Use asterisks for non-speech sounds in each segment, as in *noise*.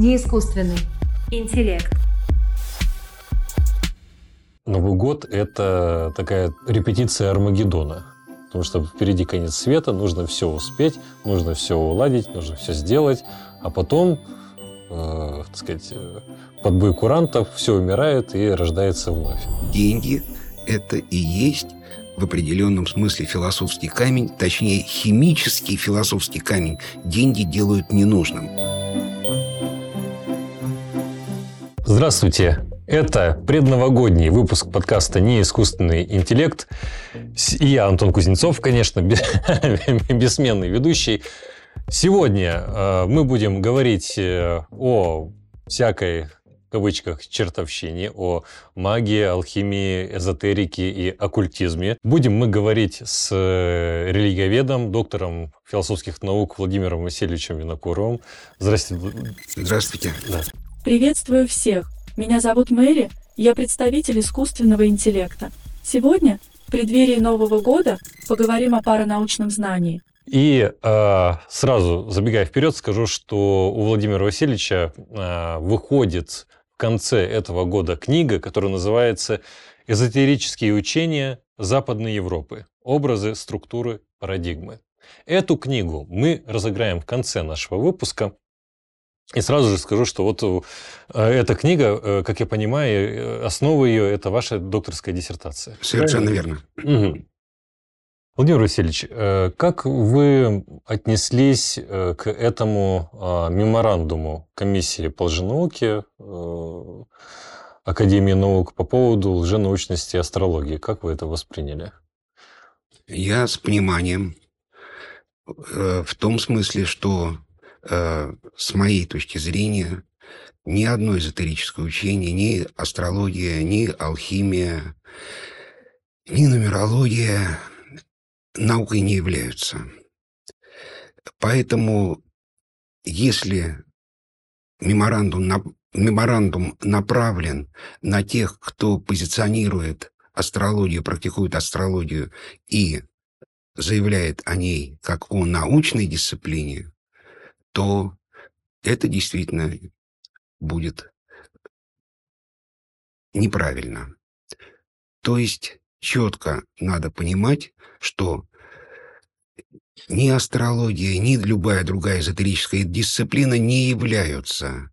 Не искусственный. Интеллект. Новый год – это такая репетиция Армагеддона. Потому что впереди конец света, нужно все успеть, нужно все уладить, нужно все сделать. А потом, э, так сказать, э, под бой курантов все умирает и рождается вновь. Деньги – это и есть в определенном смысле философский камень, точнее химический философский камень. Деньги делают ненужным. Здравствуйте! Это предновогодний выпуск подкаста «Не искусственный интеллект». И я, Антон Кузнецов, конечно, *laughs* бессменный ведущий. Сегодня э, мы будем говорить э, о всякой в кавычках чертовщине, о магии, алхимии, эзотерике и оккультизме. Будем мы говорить с э, религиоведом, доктором философских наук Владимиром Васильевичем Винокуровым. Здравствуйте. Здравствуйте. Да. Приветствую всех. Меня зовут Мэри, я представитель искусственного интеллекта. Сегодня, в преддверии Нового года, поговорим о паранаучном знании. И э, сразу, забегая вперед, скажу, что у Владимира Васильевича э, выходит в конце этого года книга, которая называется «Эзотерические учения Западной Европы. Образы, структуры, парадигмы». Эту книгу мы разыграем в конце нашего выпуска. И сразу же скажу, что вот э, эта книга, э, как я понимаю, э, основа ее – это ваша докторская диссертация. Совершенно верно. Угу. Владимир Васильевич, как вы отнеслись к этому а, меморандуму комиссии по лженауке Академии наук по поводу лженаучности и астрологии? Как вы это восприняли? Я с пониманием. В том смысле, что Э, с моей точки зрения, ни одно эзотерическое учение, ни астрология, ни алхимия, ни нумерология наукой не являются. Поэтому, если меморандум, на, меморандум направлен на тех, кто позиционирует астрологию, практикует астрологию и заявляет о ней как о научной дисциплине, то это действительно будет неправильно. То есть четко надо понимать, что ни астрология, ни любая другая эзотерическая дисциплина не являются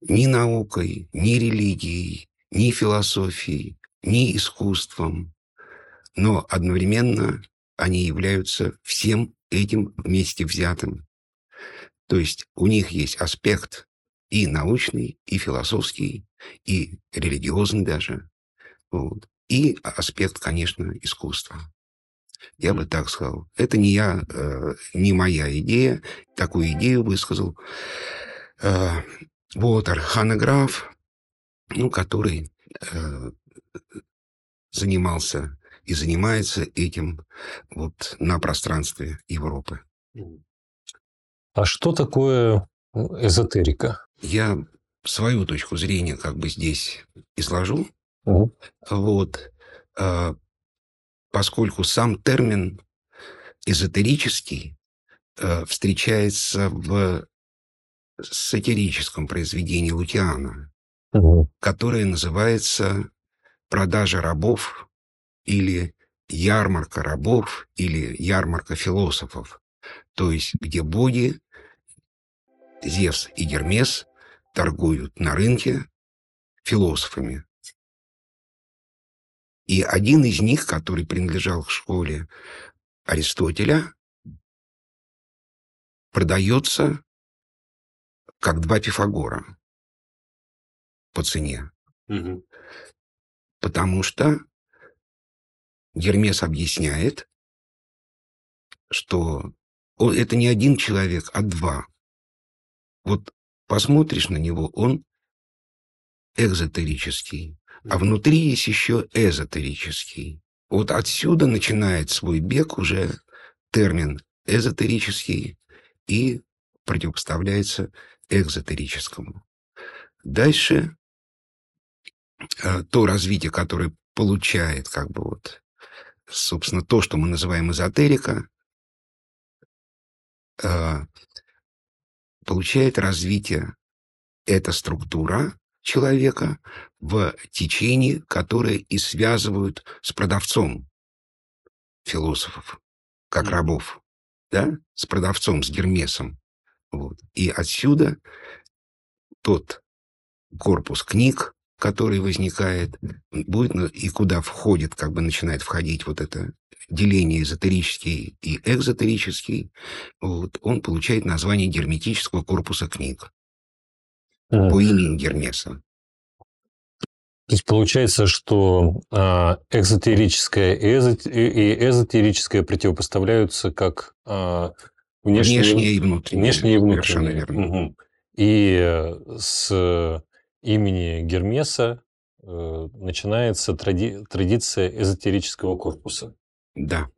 ни наукой, ни религией, ни философией, ни искусством, но одновременно они являются всем этим вместе взятым. То есть у них есть аспект и научный, и философский, и религиозный даже. Вот. И аспект, конечно, искусства. Я бы так сказал. Это не я, э, не моя идея. Такую идею высказал э, Уотер Ханеграф, ну, который э, занимался и занимается этим вот на пространстве Европы. А что такое эзотерика? Я свою точку зрения как бы здесь изложу. Угу. Вот. А, поскольку сам термин эзотерический а, встречается в сатирическом произведении Лутиана, угу. которое называется «Продажа рабов» или «Ярмарка рабов» или «Ярмарка философов», то есть где боги Зевс и Гермес торгуют на рынке философами. И один из них, который принадлежал к школе Аристотеля, продается как два Пифагора по цене. Угу. Потому что Гермес объясняет, что это не один человек, а два. Вот посмотришь на него, он экзотерический, а внутри есть еще эзотерический. Вот отсюда начинает свой бег уже термин эзотерический и противопоставляется экзотерическому. Дальше э, то развитие, которое получает как бы вот, собственно, то, что мы называем эзотерика, получает развитие это структура человека в течении, которое и связывают с продавцом философов, как рабов, да, с продавцом, с Гермесом. Вот. И отсюда тот корпус книг, который возникает, будет и куда входит, как бы начинает входить вот это деление эзотерический и экзотерический, вот, он получает название герметического корпуса книг mm. по имени Гермеса. То есть получается, что а, экзотерическое и, эзотерическое противопоставляются как а, внешнее, внешнее и внутреннее. Внешнее и внутреннее. Совершенно верно. Угу. И с имени Гермеса э, начинается тради традиция эзотерического корпуса. Да.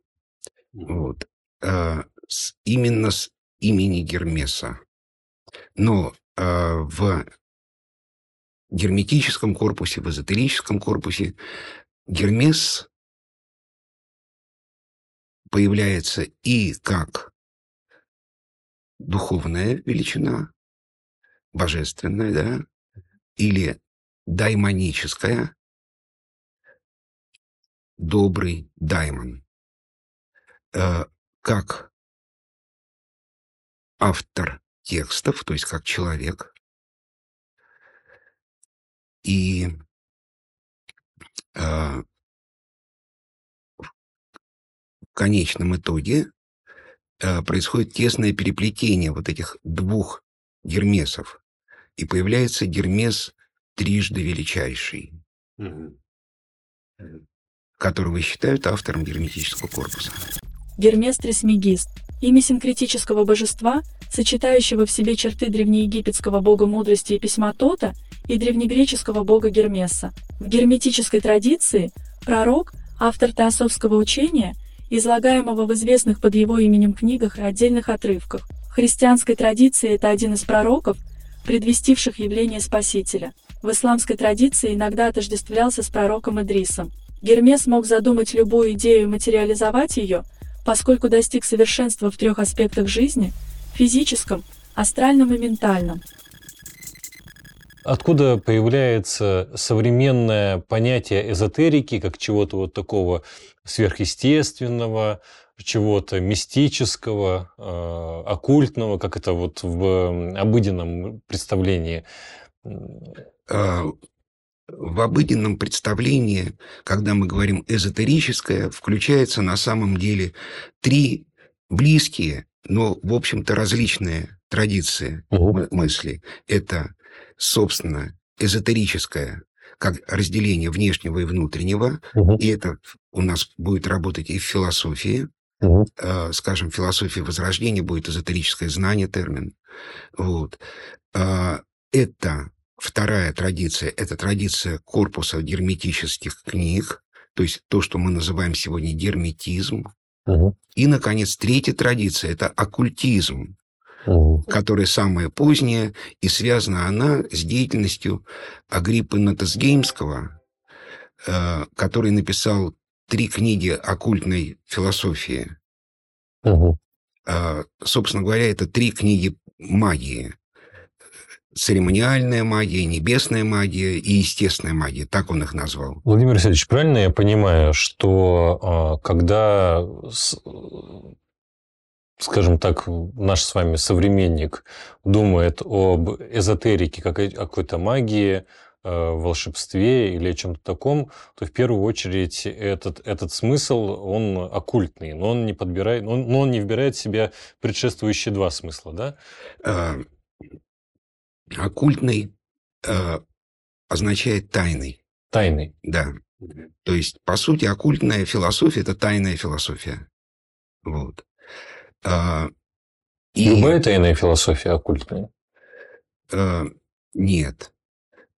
Вот. А, с, именно с имени Гермеса. Но а, в герметическом корпусе, в эзотерическом корпусе Гермес появляется и как духовная величина, божественная, да, или даймоническая, добрый даймон. Э, как автор текстов, то есть как человек. И э, в конечном итоге э, происходит тесное переплетение вот этих двух гермесов, и появляется гермес трижды величайший. Mm-hmm которого считают автором герметического корпуса. Гермес Трисмегист – имя синкретического божества, сочетающего в себе черты древнеегипетского бога мудрости и письма Тота и древнегреческого бога Гермеса. В герметической традиции пророк – автор теософского учения, излагаемого в известных под его именем книгах и отдельных отрывках. В христианской традиции это один из пророков, предвестивших явление Спасителя. В исламской традиции иногда отождествлялся с пророком Идрисом. Гермес мог задумать любую идею и материализовать ее, поскольку достиг совершенства в трех аспектах жизни – физическом, астральном и ментальном. Откуда появляется современное понятие эзотерики, как чего-то вот такого сверхъестественного, чего-то мистического, э, оккультного, как это вот в обыденном представлении? А, в обыденном представлении, когда мы говорим эзотерическое, включается на самом деле три близкие, но, в общем-то, различные традиции угу. мысли. Это, собственно, эзотерическое, как разделение внешнего и внутреннего, угу. и это у нас будет работать и в философии, угу. э, скажем, в философии Возрождения будет эзотерическое знание, термин. Вот. Э, это Вторая традиция – это традиция корпуса герметических книг, то есть то, что мы называем сегодня герметизм. Угу. И, наконец, третья традиция – это оккультизм, угу. которая самая поздняя, и связана она с деятельностью Агриппы Натасгеймского, э, который написал три книги оккультной философии. Угу. Э, собственно говоря, это три книги магии церемониальная магия, небесная магия и естественная магия. Так он их назвал. Владимир Васильевич, правильно я понимаю, что а, когда, скажем так, наш с вами современник думает об эзотерике, как о какой-то магии, а, волшебстве или о чем-то таком, то в первую очередь этот, этот смысл, он оккультный, но он не подбирает, но он, но он не вбирает в себя предшествующие два смысла, да? А, Оккультный э, означает тайный. Тайный. Да. То есть, по сути, оккультная философия – это тайная философия. Вот. А, и... Любая тайная философия оккультная? А, нет.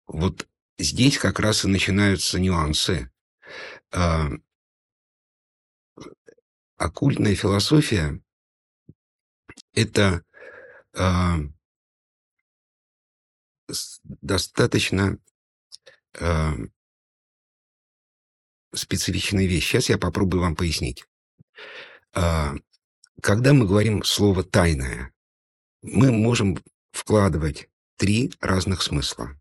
Вот здесь как раз и начинаются нюансы. А, оккультная философия – это а, достаточно э, специфичная вещь. Сейчас я попробую вам пояснить. Когда мы говорим слово «тайное», мы можем вкладывать три разных смысла.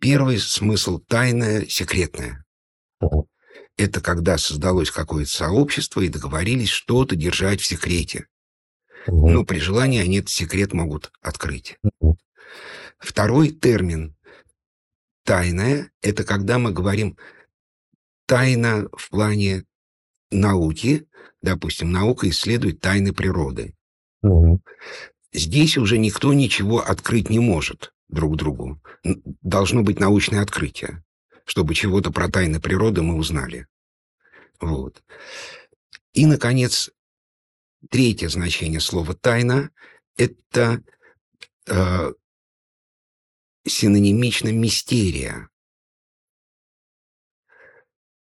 Первый смысл – тайное, секретное. Это когда создалось какое-то сообщество и договорились что-то держать в секрете. Но при желании они этот секрет могут открыть. Второй термин «тайное» – это когда мы говорим тайна в плане науки, допустим, наука исследует тайны природы. Здесь уже никто ничего открыть не может друг другу. Должно быть научное открытие, чтобы чего-то про тайны природы мы узнали. Вот. И, наконец, третье значение слова «тайна» – это э, синонимично «мистерия».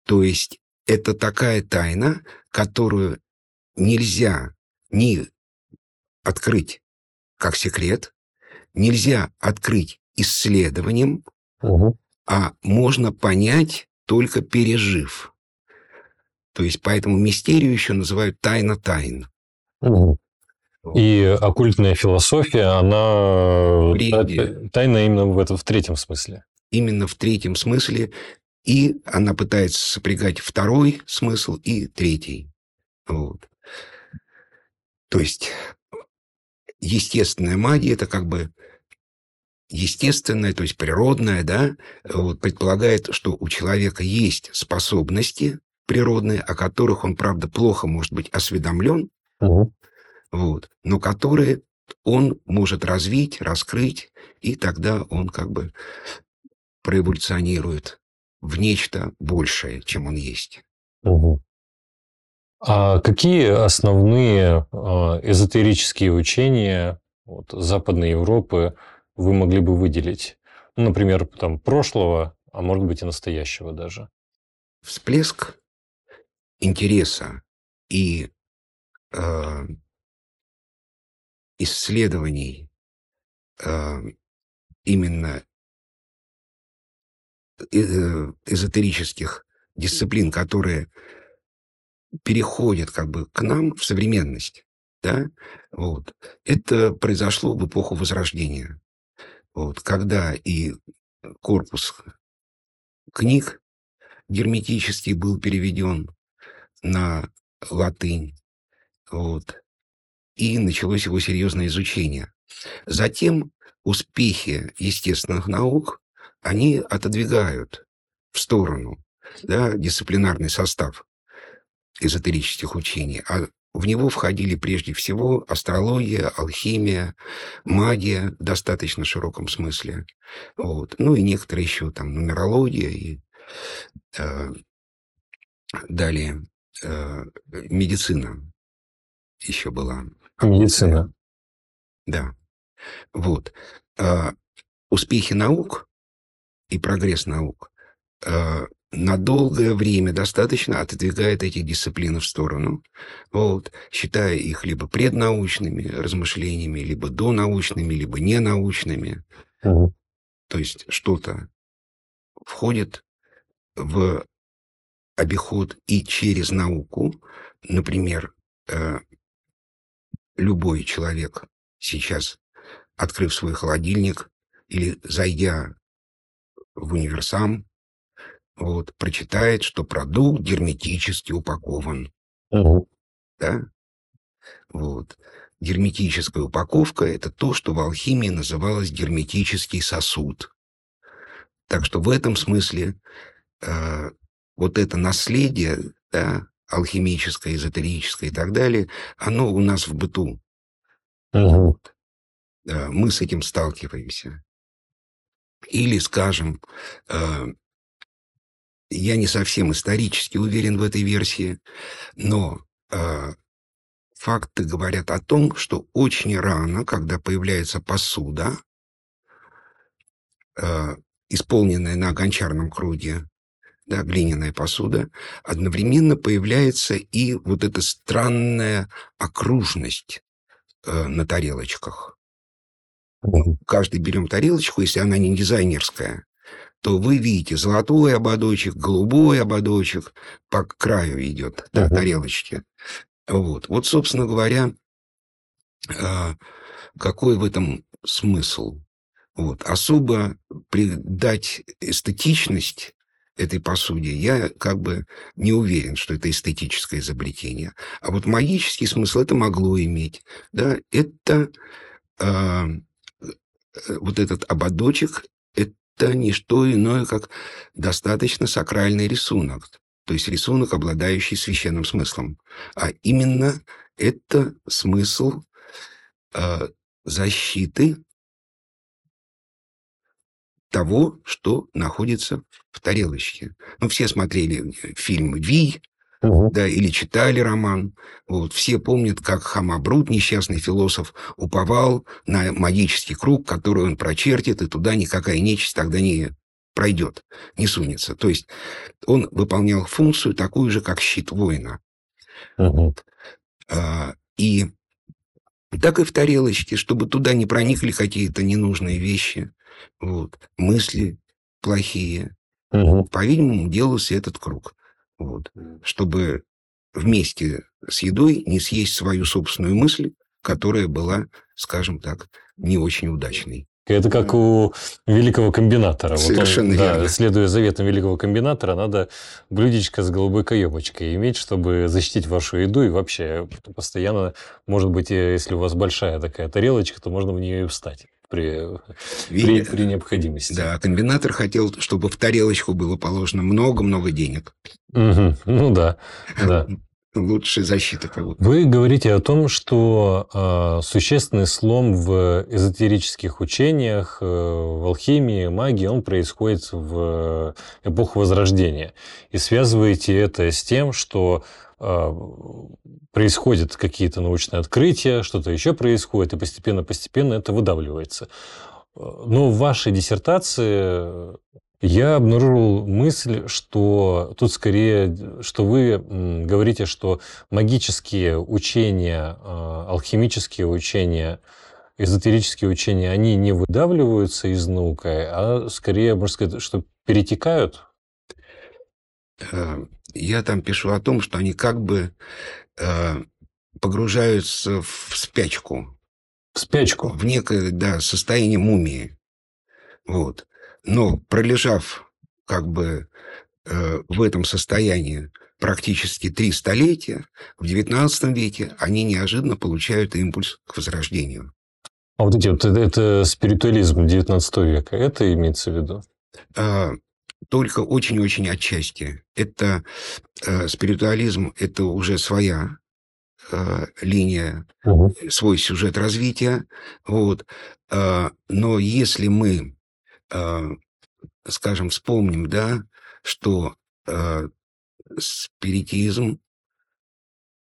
То есть это такая тайна, которую нельзя ни открыть как секрет, нельзя открыть исследованием, Мгм. а можно понять только пережив. То есть поэтому мистерию еще называют тайна тайн. Мгм. И оккультная философия, она та- тайна именно в, этом, в третьем смысле. Именно в третьем смысле. И она пытается сопрягать второй смысл и третий. Вот. То есть естественная магия – это как бы естественное, то есть природное, да, вот, предполагает, что у человека есть способности природные, о которых он, правда, плохо может быть осведомлен, Мгм. вот, но которые он может развить, раскрыть, и тогда он как бы проэволюционирует в нечто большее, чем он есть. Мгм. А какие основные а, эзотерические учения вот, Западной Европы вы могли бы выделить? Ну, например, там, прошлого, а может быть и настоящего даже. Всплеск интереса и э, исследований э, именно э, эзотерических дисциплин, которые переходят как бы к нам в современность, да, вот, это произошло в эпоху Возрождения, вот, когда и корпус книг герметический был переведен на латынь, вот, и началось его серьезное изучение. Затем успехи естественных наук, они отодвигают в сторону да, дисциплинарный состав эзотерических учений, а в него входили прежде всего астрология, алхимия, магия в достаточно широком смысле, вот. ну и некоторые еще там нумерология и э, далее э, медицина еще была. Медицина. Да. Вот. А, успехи наук и прогресс наук а, на долгое время достаточно отодвигает эти дисциплины в сторону, вот, считая их либо преднаучными размышлениями, либо донаучными, либо ненаучными. Мгм. То есть что-то входит в обиход и через науку. Например, э, любой человек сейчас, открыв свой холодильник или зайдя в универсам, вот, прочитает, что продукт герметически упакован. Мгм. Да? Вот. Герметическая упаковка – это то, что в алхимии называлось герметический сосуд. Так что в этом смысле э, вот это наследие, да, алхимическое, эзотерическое и так далее, оно у нас в быту. Мгм. Да, мы с этим сталкиваемся. Или, скажем, э, я не совсем исторически уверен в этой версии, но э, факты говорят о том, что очень рано, когда появляется посуда, э, исполненная на гончарном круге, да, глиняная посуда, одновременно появляется и вот эта странная окружность э, на тарелочках. Каждый берем тарелочку, если она не дизайнерская, то вы видите золотой ободочек, голубой ободочек по краю идет да, Мгм. тарелочки. Вот. вот, собственно говоря, а, какой в этом смысл? Вот. Особо придать эстетичность этой посуде, я как бы не уверен, что это эстетическое изобретение. А вот магический смысл это могло иметь. Да? Это э, вот этот ободочек, это не что иное, как достаточно сакральный рисунок. То есть рисунок, обладающий священным смыслом. А именно это смысл э, защиты того, что находится в тарелочке. Ну, все смотрели фильм «Вий», угу. да, или читали роман. Вот. Все помнят, как Хамабрут, несчастный философ, уповал на магический круг, который он прочертит, и туда никакая нечисть тогда не пройдет, не сунется. То есть он выполнял функцию такую же, как щит воина. Угу. А, и так и в тарелочке, чтобы туда не проникли какие-то ненужные вещи, вот, мысли плохие. Угу. По-видимому, делался этот круг. Вот, чтобы вместе с едой не съесть свою собственную мысль, которая была, скажем так, не очень удачной. Это как у великого комбинатора. Совершенно вот он, верно. Да, следуя заветам великого комбинатора, надо блюдечко с голубой каемочкой иметь, чтобы защитить вашу еду. И вообще постоянно, может быть, если у вас большая такая тарелочка, то можно в нее и встать при, при, при необходимости. Да, комбинатор хотел, чтобы в тарелочку было положено много-много денег. Угу. Ну да, да лучшая защита кого-то. Вы говорите о том, что э, существенный слом в эзотерических учениях, э, в алхимии, магии, он происходит в эпоху Возрождения. И связываете это с тем, что э, происходят какие-то научные открытия, что-то еще происходит, и постепенно-постепенно это выдавливается. Но в вашей диссертации я обнаружил мысль, что тут скорее, что вы говорите, что магические учения, а, алхимические учения, эзотерические учения, они не выдавливаются из науки, а скорее, можно сказать, что перетекают? Э, я там пишу о том, что они как бы э, погружаются в спячку. В спячку? В некое, да, состояние мумии. Вот. Но пролежав как бы э, в этом состоянии практически три столетия, в XIX веке они неожиданно получают импульс к возрождению. А вот эти вот, это, это спиритуализм XIX века, это имеется в виду? А, только очень-очень отчасти. Это э, спиритуализм, это уже своя э, линия, угу. свой сюжет развития. Вот. Э, но если мы э, скажем, вспомним, да, что э, спиритизм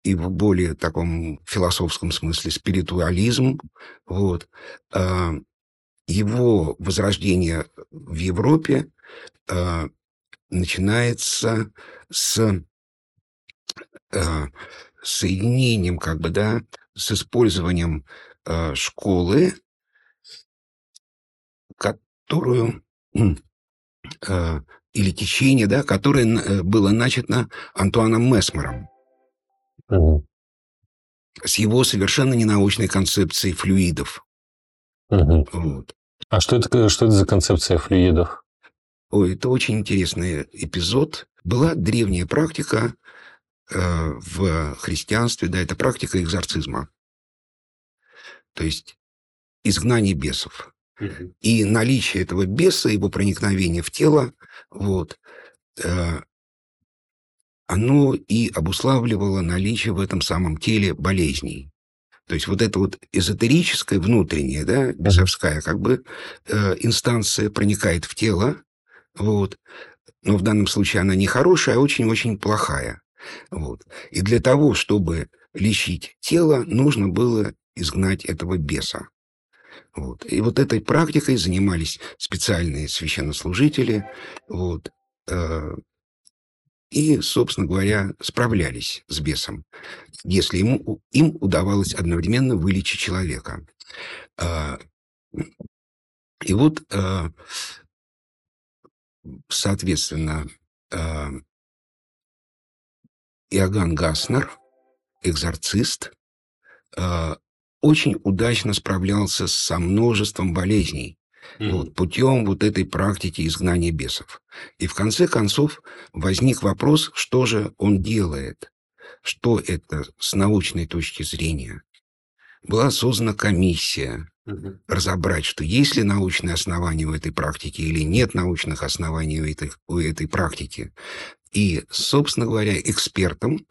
и в более таком философском смысле спиритуализм, вот, э, его возрождение в Европе э, начинается с э, соединением, как бы, да, с использованием э, школы, которую э, или течение, да, которое э, было начато Антуаном Месмером. Угу. С его совершенно ненаучной концепцией флюидов. Угу. Вот. А что это, что это за концепция флюидов? Ой, это очень интересный эпизод. Была древняя практика э, в христианстве, да, это практика экзорцизма. То есть изгнание бесов. И наличие этого беса, его проникновение в тело, вот, э, оно и обуславливало наличие в этом самом теле болезней. То есть вот эта вот эзотерическая, внутренняя, да, бесовская как бы э, инстанция проникает в тело, вот, но в данном случае она не хорошая, а очень-очень плохая. Вот. И для того, чтобы лечить тело, нужно было изгнать этого беса. Вот. И вот этой практикой занимались специальные священнослужители. Вот. Э, и, собственно говоря, справлялись с бесом, если ему, им удавалось одновременно вылечить человека. Э, и вот, э, соответственно, Иоганн Гаснер, экзорцист, очень удачно справлялся со множеством болезней. Mm-hmm. вот, путем вот этой практики изгнания бесов. И в конце концов возник вопрос, что же он делает, что это с научной точки зрения. Была создана комиссия, угу. разобрать, что есть ли научные основания у этой практики или нет научных оснований у этой, у этой практики. И, собственно говоря, экспертом,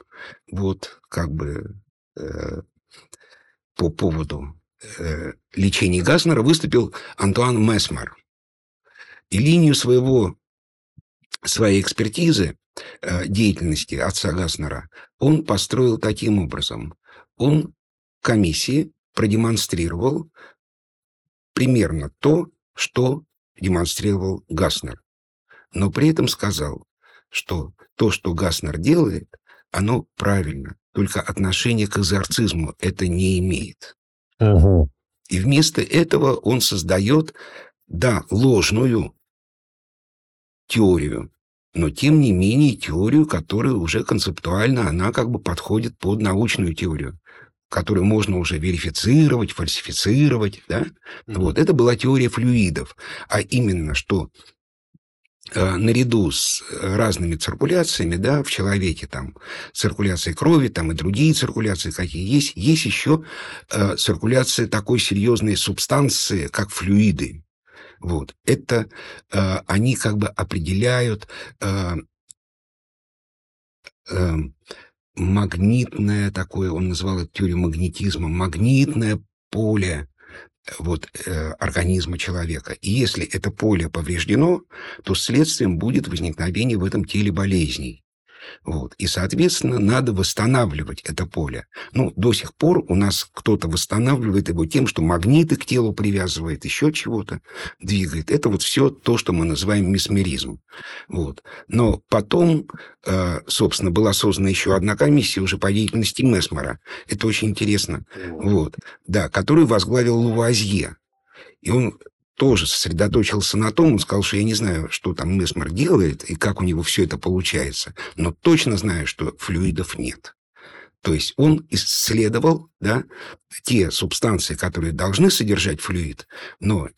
вот как бы э, по поводу э, лечения Гаснера выступил Антуан Месмер. И линию своего, своей экспертизы э, деятельности отца Гаснера он построил таким образом. Он комиссии продемонстрировал примерно то, что демонстрировал Гаснер. Но при этом сказал, что то, что Гаснер делает, оно правильно, только отношение к экзорцизму это не имеет. Угу. И вместо этого он создает, да, ложную теорию, но тем не менее теорию, которая уже концептуально, она как бы подходит под научную теорию которую можно уже верифицировать, фальсифицировать, да, mm-hmm. вот, это была теория флюидов, а именно, что наряду с разными циркуляциями, да, в человеке, там, циркуляция крови, там, и другие циркуляции какие есть, есть еще э, циркуляция такой серьезной субстанции, как флюиды, вот, это э, они как бы определяют э, э, магнитное такое, он называл это теорию магнетизма, магнитное поле вот, э, организма человека. И если это поле повреждено, то следствием будет возникновение в этом теле болезней. Вот. И, соответственно, надо восстанавливать это поле. Ну, до сих пор у нас кто-то восстанавливает его тем, что магниты к телу привязывает, еще чего-то двигает. Это вот все то, что мы называем месмеризм. Вот. Но потом, э, собственно, была создана еще одна комиссия уже по деятельности Месмера. Это очень интересно. Вот. Да, которую возглавил Лувазье. И он тоже сосредоточился на том, он сказал, что я не знаю, что там Месмер делает и как у него все это получается, но точно знаю, что флюидов нет. То есть он исследовал да, те субстанции, которые должны содержать флюид, но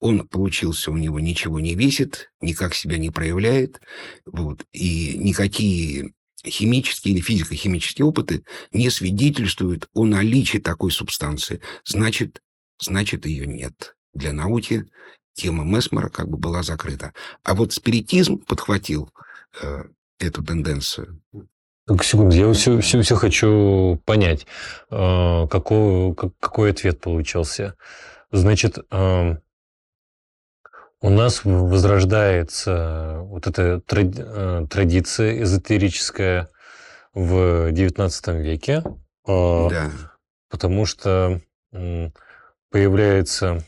он получился, у него ничего не весит, никак себя не проявляет, вот, и никакие химические или физико-химические опыты не свидетельствуют о наличии такой субстанции. Значит, значит ее нет для науки тема Месмера как бы была закрыта. А вот спиритизм подхватил э, эту тенденцию. Так, секунду, я все, все, все хочу понять, э, какой, какой ответ получился. Значит, э, у нас возрождается вот эта тради, э, традиция эзотерическая в XIX веке, э, да. потому что появляется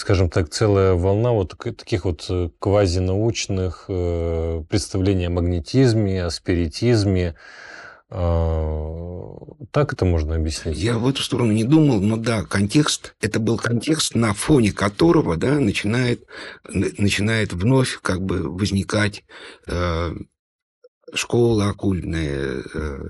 скажем так, целая волна вот таких вот э, квазинаучных э, представлений о магнетизме, о спиритизме. Э, так это можно объяснить? Я в эту сторону не думал, но да, контекст, это был контекст, на фоне которого да, начинает, начинает вновь как бы возникать э, школы оккультные, э,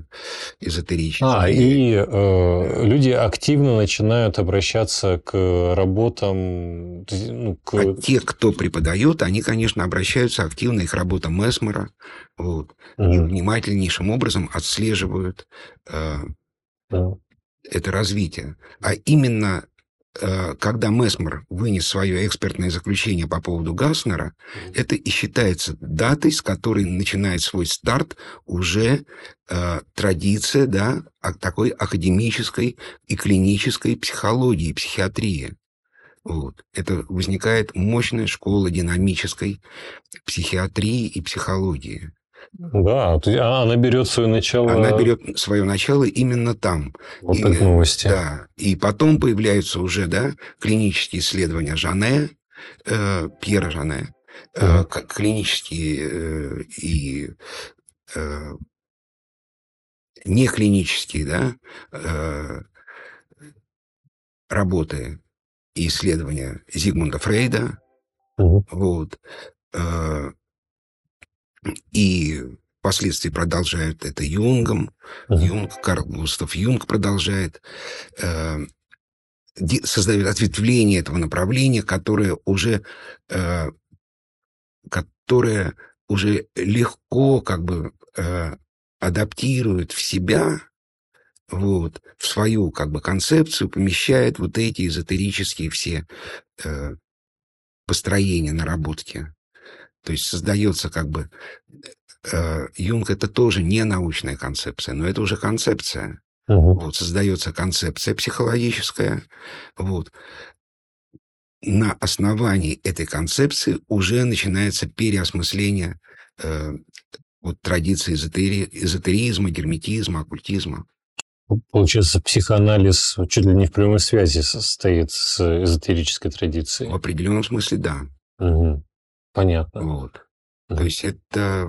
эзотерические. А, и э, люди активно начинают обращаться к работам... Ну, к... А те, кто преподает, они, конечно, обращаются активно к работам Месмера, вот, угу. и внимательнейшим образом отслеживают э, да. это развитие. А именно когда Месмер вынес свое экспертное заключение по поводу Гаснера, это и считается датой, с которой начинает свой старт уже э, традиция да, такой академической и клинической психологии, психиатрии. Вот. Это возникает мощная школа динамической психиатрии и психологии. Да, а она берет свое начало... Она берет свое начало именно там. Вот и, так новости. Да. И потом появляются уже да, клинические исследования Жане, э, Пьера Жане, э, клинические э, и э, неклинические да, э, работы и исследования Зигмунда Фрейда. Угу. Вот. Э, и впоследствии продолжают это Юнгом. Uh-huh. Юнг, Карл Густав Юнг продолжает. Э, создает ответвление этого направления, которое уже, э, которое уже легко как бы э, адаптирует в себя, вот, в свою как бы концепцию помещает вот эти эзотерические все э, построения, наработки. То есть создается как бы... Э, Юнг это тоже не научная концепция, но это уже концепция. Угу. Вот, создается концепция психологическая. Вот. На основании этой концепции уже начинается переосмысление э, вот, традиции эзотери, эзотеризма, герметизма, оккультизма. Получается, психоанализ чуть ли не в прямой связи состоит с эзотерической традицией. В определенном смысле, да. Угу. Понятно. Вот. То есть это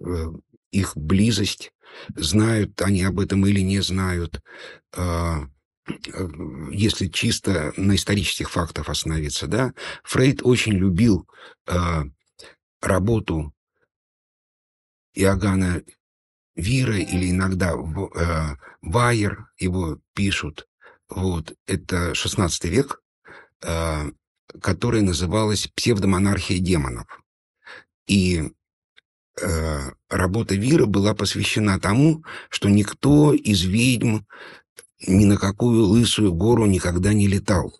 э, их близость знают они об этом или не знают. А, если чисто на исторических фактах остановиться, да, Фрейд очень любил а, работу Иоганна Вира или иногда а, Вайер его пишут. Вот, это 16 век, которая называлась «Псевдомонархия демонов». И Э, работа Вира была посвящена тому, что никто из ведьм ни на какую лысую гору никогда не летал.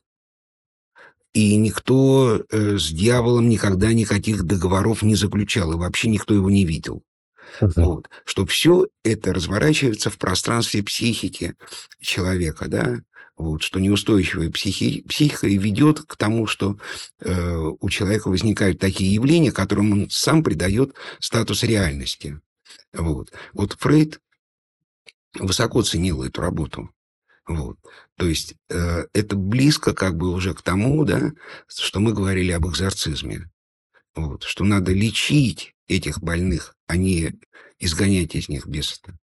И никто э, с дьяволом никогда никаких договоров не заключал, и вообще никто его не видел. Uh-huh. Вот. Что все это разворачивается в пространстве психики человека, да, вот, что неустойчивая психи, психика и ведет к тому, что э, у человека возникают такие явления, которым он сам придает статус реальности. Вот, вот Фрейд высоко ценил эту работу. Вот. То есть э, это близко как бы уже к тому, да, что мы говорили об экзорцизме. Вот, что надо лечить этих больных, а не изгонять из них беса.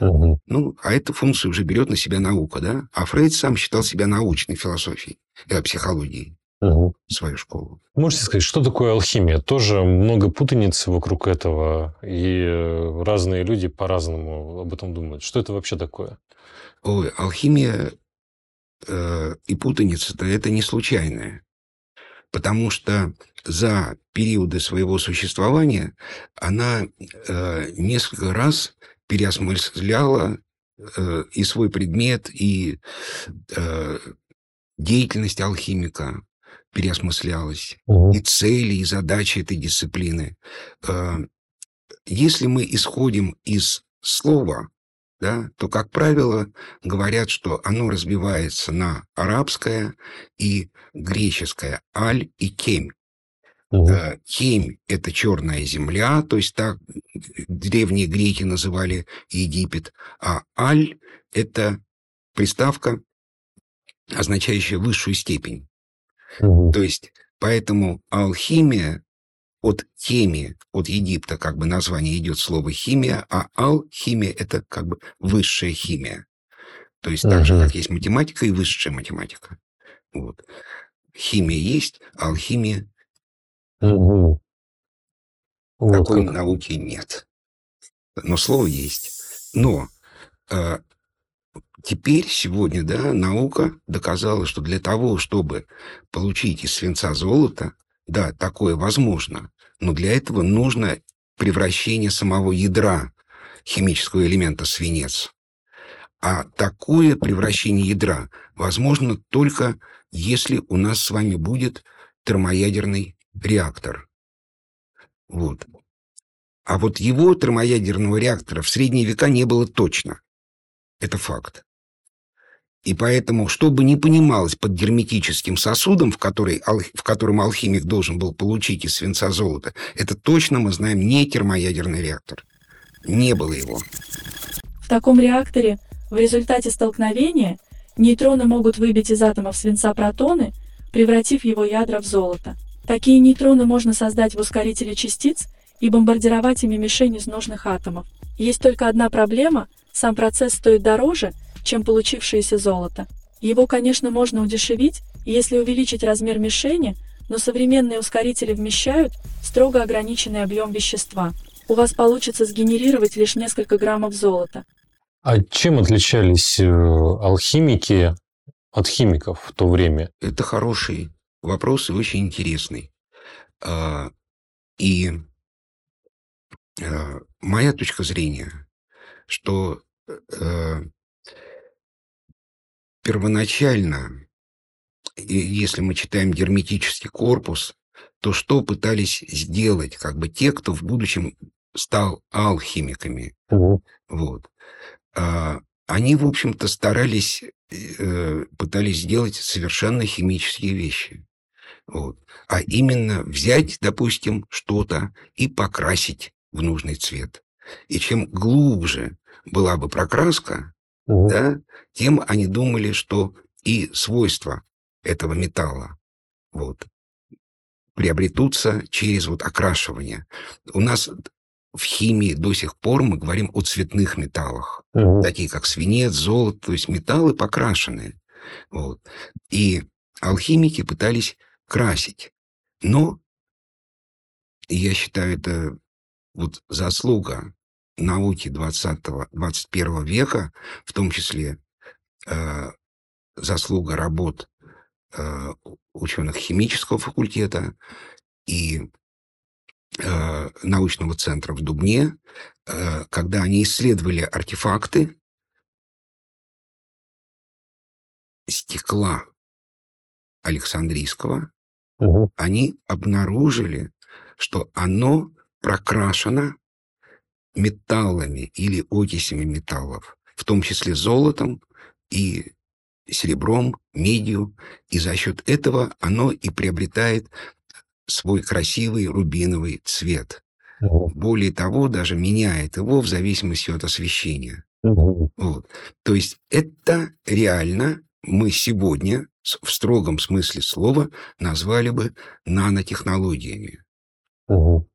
Угу. Ну, а эту функцию уже берет на себя наука, да? А Фрейд сам считал себя научной философией, э, психологией. Угу. Свою школу. Можете сказать, что такое алхимия? Тоже много путаницы вокруг этого, и разные люди по-разному об этом думают. Что это вообще такое? Ой, алхимия э, и путаница-то это не случайное. Потому что за периоды своего существования она э, несколько раз переосмысляла э, и свой предмет, и э, деятельность алхимика переосмыслялась, угу. и цели, и задачи этой дисциплины. Э, если мы исходим из слова, да, то, как правило, говорят, что оно разбивается на арабское и греческое «аль» и «кемь». Угу. Хейм – это черная земля, то есть так древние греки называли Египет, а Аль – это приставка, означающая высшую степень. Угу. То есть поэтому алхимия от химии, от Египта как бы название идет слово химия, а алхимия – это как бы высшая химия. То есть так же, как есть математика и высшая математика. Вот. Химия есть, алхимия Угу. Вот Такой как. науки нет. Но слово есть. Но э, теперь, сегодня, да, наука доказала, что для того, чтобы получить из свинца золото, да, такое возможно, но для этого нужно превращение самого ядра химического элемента свинец. А такое превращение ядра возможно только если у нас с вами будет термоядерный реактор. Вот. А вот его термоядерного реактора в средние века не было точно. Это факт. И поэтому, чтобы не понималось под герметическим сосудом, в, который, в котором алхимик должен был получить из свинца золото, это точно, мы знаем, не термоядерный реактор. Не было его. В таком реакторе в результате столкновения нейтроны могут выбить из атомов свинца протоны, превратив его ядра в золото. Такие нейтроны можно создать в ускорителе частиц и бомбардировать ими мишень из нужных атомов. Есть только одна проблема – сам процесс стоит дороже, чем получившееся золото. Его, конечно, можно удешевить, если увеличить размер мишени, но современные ускорители вмещают строго ограниченный объем вещества. У вас получится сгенерировать лишь несколько граммов золота. А чем отличались э, алхимики от химиков в то время? Это хороший вопрос очень интересный. А, и а, моя точка зрения, что э, первоначально, если мы читаем герметический корпус, то что пытались сделать как бы те, кто в будущем стал алхимиками? Угу. Вот. А, они, в общем-то, старались, э, пытались сделать совершенно химические вещи. Вот. А именно взять, допустим, что-то и покрасить в нужный цвет. И чем глубже была бы прокраска, угу. да, тем они думали, что и свойства этого металла вот, приобретутся через вот окрашивание. У нас в химии до сих пор мы говорим о цветных металлах, угу. такие как свинец, золото, то есть металлы покрашенные. Вот. И алхимики пытались красить. Но я считаю, это вот заслуга науки 20-21 века, в том числе э, заслуга работ э, ученых химического факультета и э, научного центра в Дубне, э, когда они исследовали артефакты стекла Александрийского, угу. они обнаружили, что оно прокрашено металлами или окисями металлов, в том числе золотом и серебром, медью, и за счет этого оно и приобретает свой красивый рубиновый цвет. Угу. Более того, даже меняет его в зависимости от освещения. Угу. Вот. То есть это реально мы сегодня в строгом смысле слова назвали бы нанотехнологиями. Угу.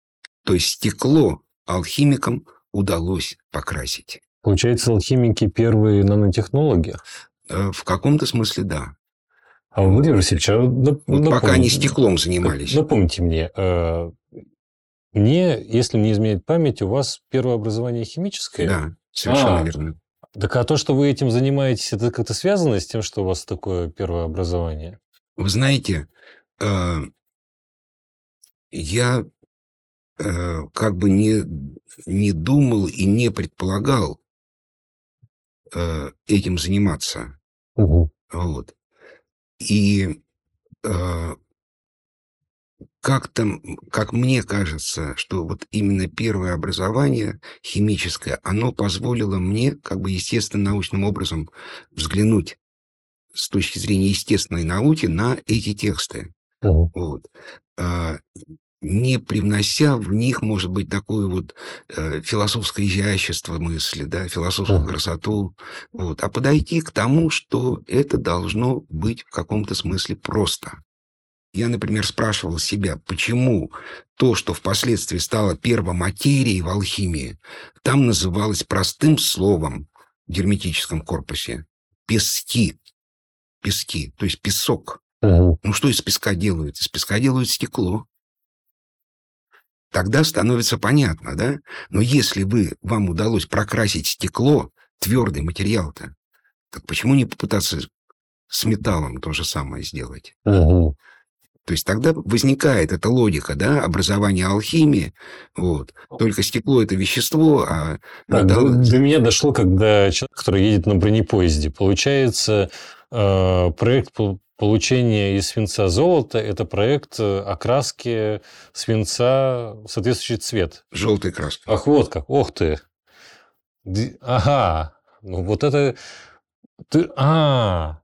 То есть стекло алхимикам удалось покрасить. Получается, алхимики первые нанотехнологи? Э, в каком-то смысле, да. А Владимир Васильевич, а нап- вот пока они стеклом занимались. Напомните мне, э, мне, если мне изменяет память, у вас первое образование химическое? Да, совершенно а, верно. Так а то, что вы этим занимаетесь, это как-то связано с тем, что у вас такое первое образование? Вы знаете, э, я э, как бы не, не думал и не предполагал э, этим заниматься. Угу. Вот. И как там, как мне кажется, что вот именно первое образование химическое, оно позволило мне как бы естественно-научным образом взглянуть с точки зрения естественной науки на эти тексты. Uh-huh. Вот. А, не привнося в них, может быть, такое вот э, философское изящество мысли, да, философскую uh-huh. красоту, вот, а подойти к тому, что это должно быть в каком-то смысле просто. Я, например, спрашивал себя, почему то, что впоследствии стало первоматерией в алхимии, там называлось простым словом в герметическом корпусе пески. Пески, то есть песок. Угу. Ну что из песка делают? Из песка делают стекло. Тогда становится понятно, да? Но если вы, вам удалось прокрасить стекло, твердый материал-то, так почему не попытаться с металлом то же самое сделать? Угу. То есть тогда возникает эта логика, да, образование алхимии, вот. Только стекло – это вещество, а... Металл... до, до меня дошло, когда человек, который едет на бронепоезде, получается, э, проект получения из свинца золота – это проект э, окраски свинца в соответствующий цвет. Желтой краской. Ах, вот как. Ох ты. Ага. Ну, вот это... Ты... А,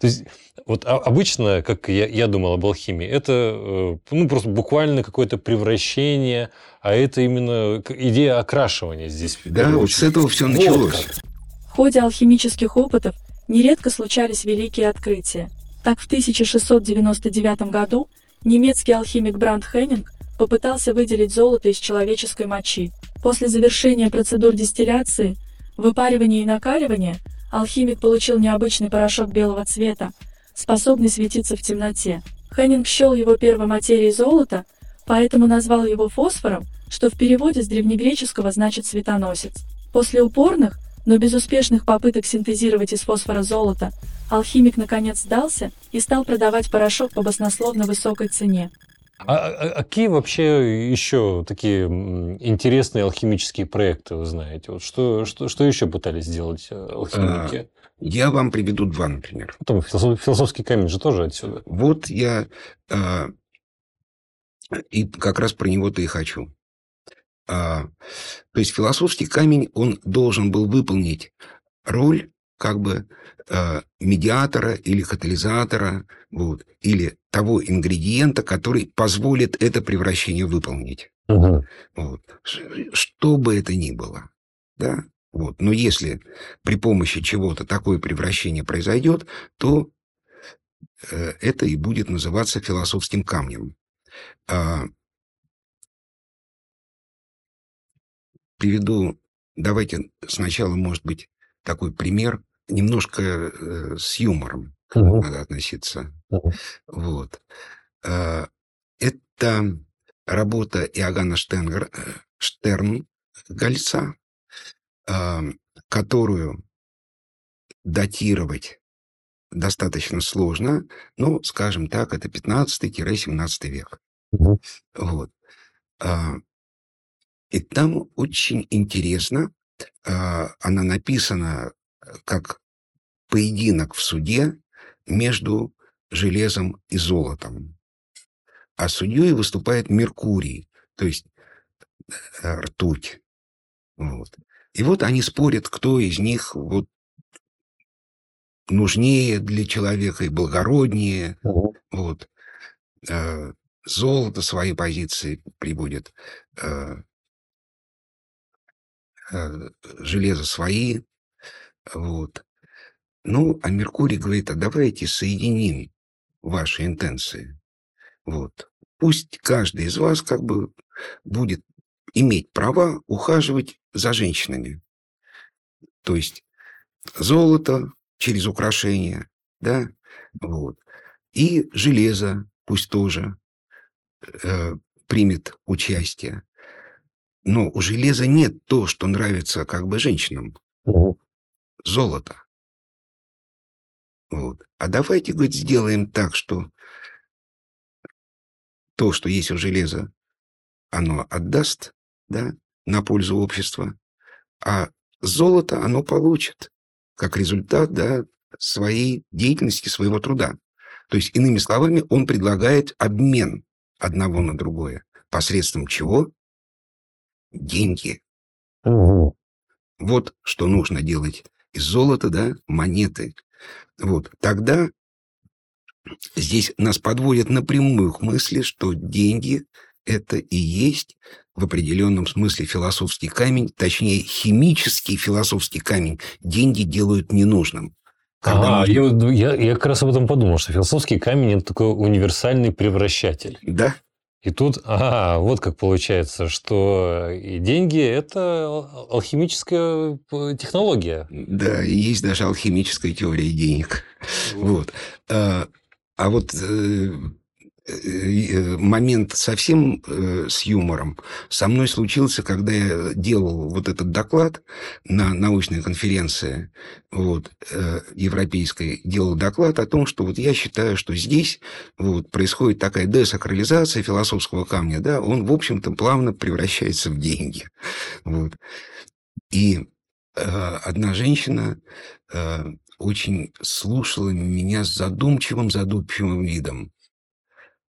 то есть вот обычно, как я, я думал об алхимии, это э, ну, просто буквально какое-то превращение, а это именно идея окрашивания здесь. Да, вот с этого все началось. Вот в ходе алхимических опытов нередко случались великие открытия. Так, в 1699 году немецкий алхимик Бранд Хеннинг попытался выделить золото из человеческой мочи. После завершения процедур дистилляции, выпаривания и накаливания, алхимик получил необычный порошок белого цвета, способный светиться в темноте. Хеннинг счел его первой материей золота, поэтому назвал его фосфором, что в переводе с древнегреческого значит «светоносец». После упорных, Но без успешных попыток синтезировать из фосфора золото, алхимик наконец сдался и стал продавать порошок по баснословно высокой цене. А, а, а какие вообще еще такие интересные алхимические проекты вы знаете? Вот что, что, что еще пытались сделать э, алхимики? А, я вам приведу два, например. Потом философский камень же тоже отсюда. Вот я а, и как раз про него-то и хочу. А, то есть философский камень, он должен был выполнить роль как бы э, медиатора или катализатора, вот, или того ингредиента, который позволит это превращение выполнить. Угу. Вот. Что бы это ни было. Да? Вот. Но если при помощи чего-то такое превращение произойдет, то э, это и будет называться философским камнем. А, приведу, давайте сначала, может быть, такой пример немножко э, с юмором угу. надо относиться. Угу. Вот. Э, это работа Иоганна Штенгер, э, Штерн Гольца, э, которую датировать достаточно сложно, ну, скажем так, это 15-17 век. Угу. Вот. А, и там очень интересно, а, она написана как поединок в суде между железом и золотом. А судьей выступает Меркурий, то есть э, ртуть. Вот. И вот они спорят, кто из них вот нужнее для человека и благороднее. Угу. Вот. Э, золото свои позиции приводит, э, железо свои. Вот. Ну, а Меркурий говорит, а давайте соединим ваши интенции. Вот. Пусть каждый из вас как бы будет иметь права ухаживать за женщинами. То есть золото через украшения, да, вот. И железо пусть тоже э, примет участие. Но у железа нет то, что нравится как бы женщинам. Золото. Вот. А давайте, говорит, сделаем так, что то, что есть у железа, оно отдаст, да, на пользу общества, а золото оно получит как результат, да, своей деятельности, своего труда. То есть, иными словами, он предлагает обмен одного на другое. Посредством чего? Деньги. Угу. Вот что нужно делать из золота, да, монеты. Вот, тогда здесь нас подводят напрямую к мысли, что деньги – это и есть в определенном смысле философский камень, точнее, химический философский камень деньги делают ненужным. Когда а, мы... я, я, я как раз об этом подумал, что философский камень – это такой универсальный превращатель. Да, и тут, *laughs* ага, вот как получается, что и деньги – это алхимическая э, технология. Да, есть даже алхимическая теория денег. Вот. А, а вот э, момент совсем э, с юмором со мной случился, когда я делал вот этот доклад на научной конференции вот, э, европейской, делал доклад о том, что вот я считаю, что здесь вот, происходит такая десакрализация философского камня, да, он, в общем-то, плавно превращается в деньги. Вот. И одна женщина очень слушала меня с задумчивым, задумчивым видом.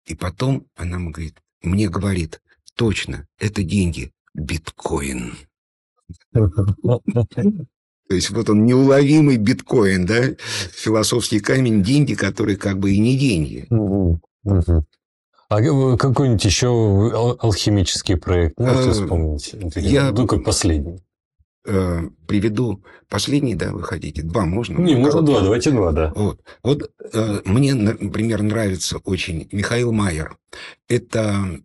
И потом она говорит, мне говорит, точно, это деньги, биткоин. То есть вот он неуловимый биткоин, да, философский камень, деньги, которые как бы и не деньги. А какой-нибудь еще алхимический проект можете а, вспомнить? Я, ну, как последний. Э, приведу последний, да, вы хотите? Два можно? Не, можно два, давайте два, да. Вот, вот э, мне, например, нравится очень Михаил Майер. Это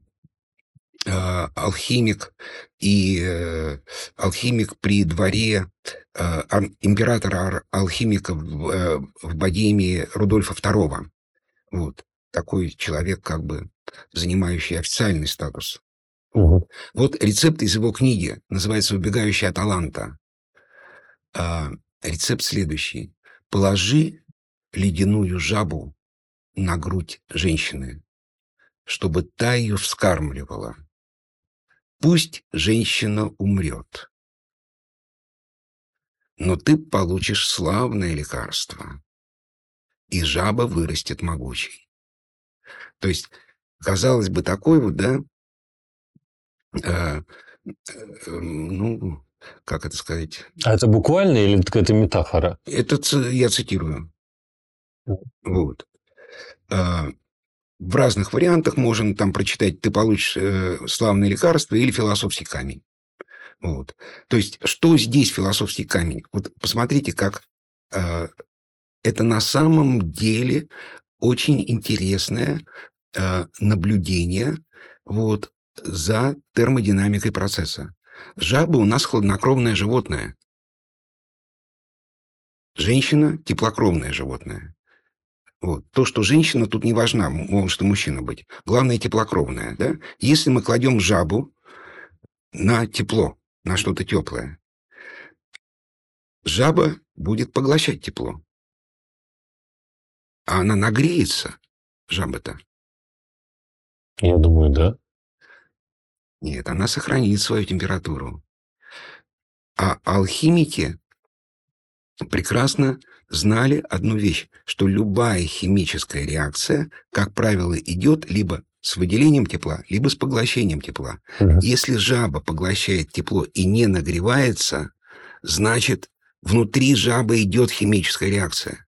э, алхимик и алхимик при дворе императора алхимиков в, в Богемии Рудольфа II. Вот. Такой человек, как бы занимающий официальный статус Угу. Вот рецепт из его книги, называется «Убегающая Аталанта». А, рецепт следующий. Положи ледяную жабу на грудь женщины, чтобы та ее вскармливала. Пусть женщина умрет, но ты получишь славное лекарство, и жаба вырастет могучей. То есть, казалось бы, такой вот, да, э, э, ну, как это сказать? А это буквально или это метафора? Это я цитирую. Вот. А, в разных вариантах можно там прочитать «ты получишь э, славное лекарство» или «философский камень». Вот. То есть, что здесь философский камень? Вот посмотрите, как э, это на самом деле очень интересное э, наблюдение вот, за термодинамикой процесса. Жаба у нас хладнокровное животное. Женщина – теплокровное животное. Вот. То, что женщина тут не важна, может и мужчина быть. Главное – теплокровное. Да? Если мы кладем жабу на тепло, на что-то теплое, жаба будет поглощать тепло. А она нагреется, жаба-то. Я думаю, да. Нет, она сохранит свою температуру. А алхимики прекрасно знали одну вещь, что любая химическая реакция, как правило, идет либо с выделением тепла, либо с поглощением тепла. Угу. Если жаба поглощает тепло и не нагревается, значит, внутри жабы идет химическая реакция.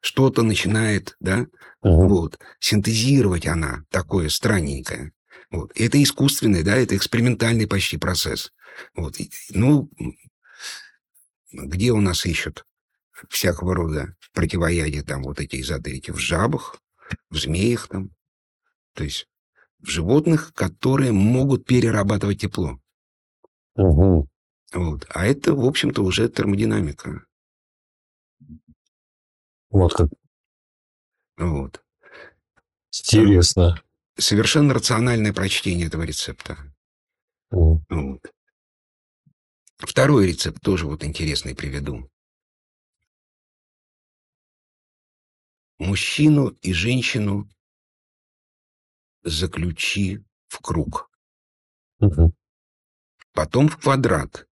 Что-то начинает, да, угу. вот, синтезировать она такое странненькое. Вот. Это искусственный, да, это экспериментальный почти процесс. Вот. Ну, где у нас ищут всякого рода противоядия, там вот эти эзотерики? В жабах, в змеях там. То есть в животных, которые могут перерабатывать тепло. Угу. Вот. А это, в общем-то, уже термодинамика. Вот как. Вот. Интересно совершенно рациональное прочтение этого рецепта. Mm. Вот. Второй рецепт тоже вот интересный приведу. Мужчину и женщину заключи в круг. Mm-hmm. Потом в квадрат.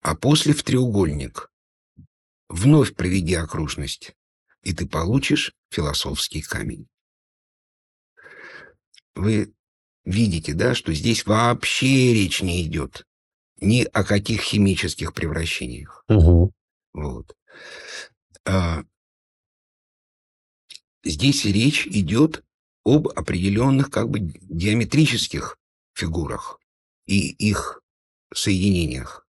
А после в треугольник. Вновь проведи окружность, и ты получишь философский камень вы видите, да, что здесь вообще речь не идет ни о каких химических превращениях. Угу. Вот. А, здесь речь идет об определенных как бы геометрических фигурах и их соединениях.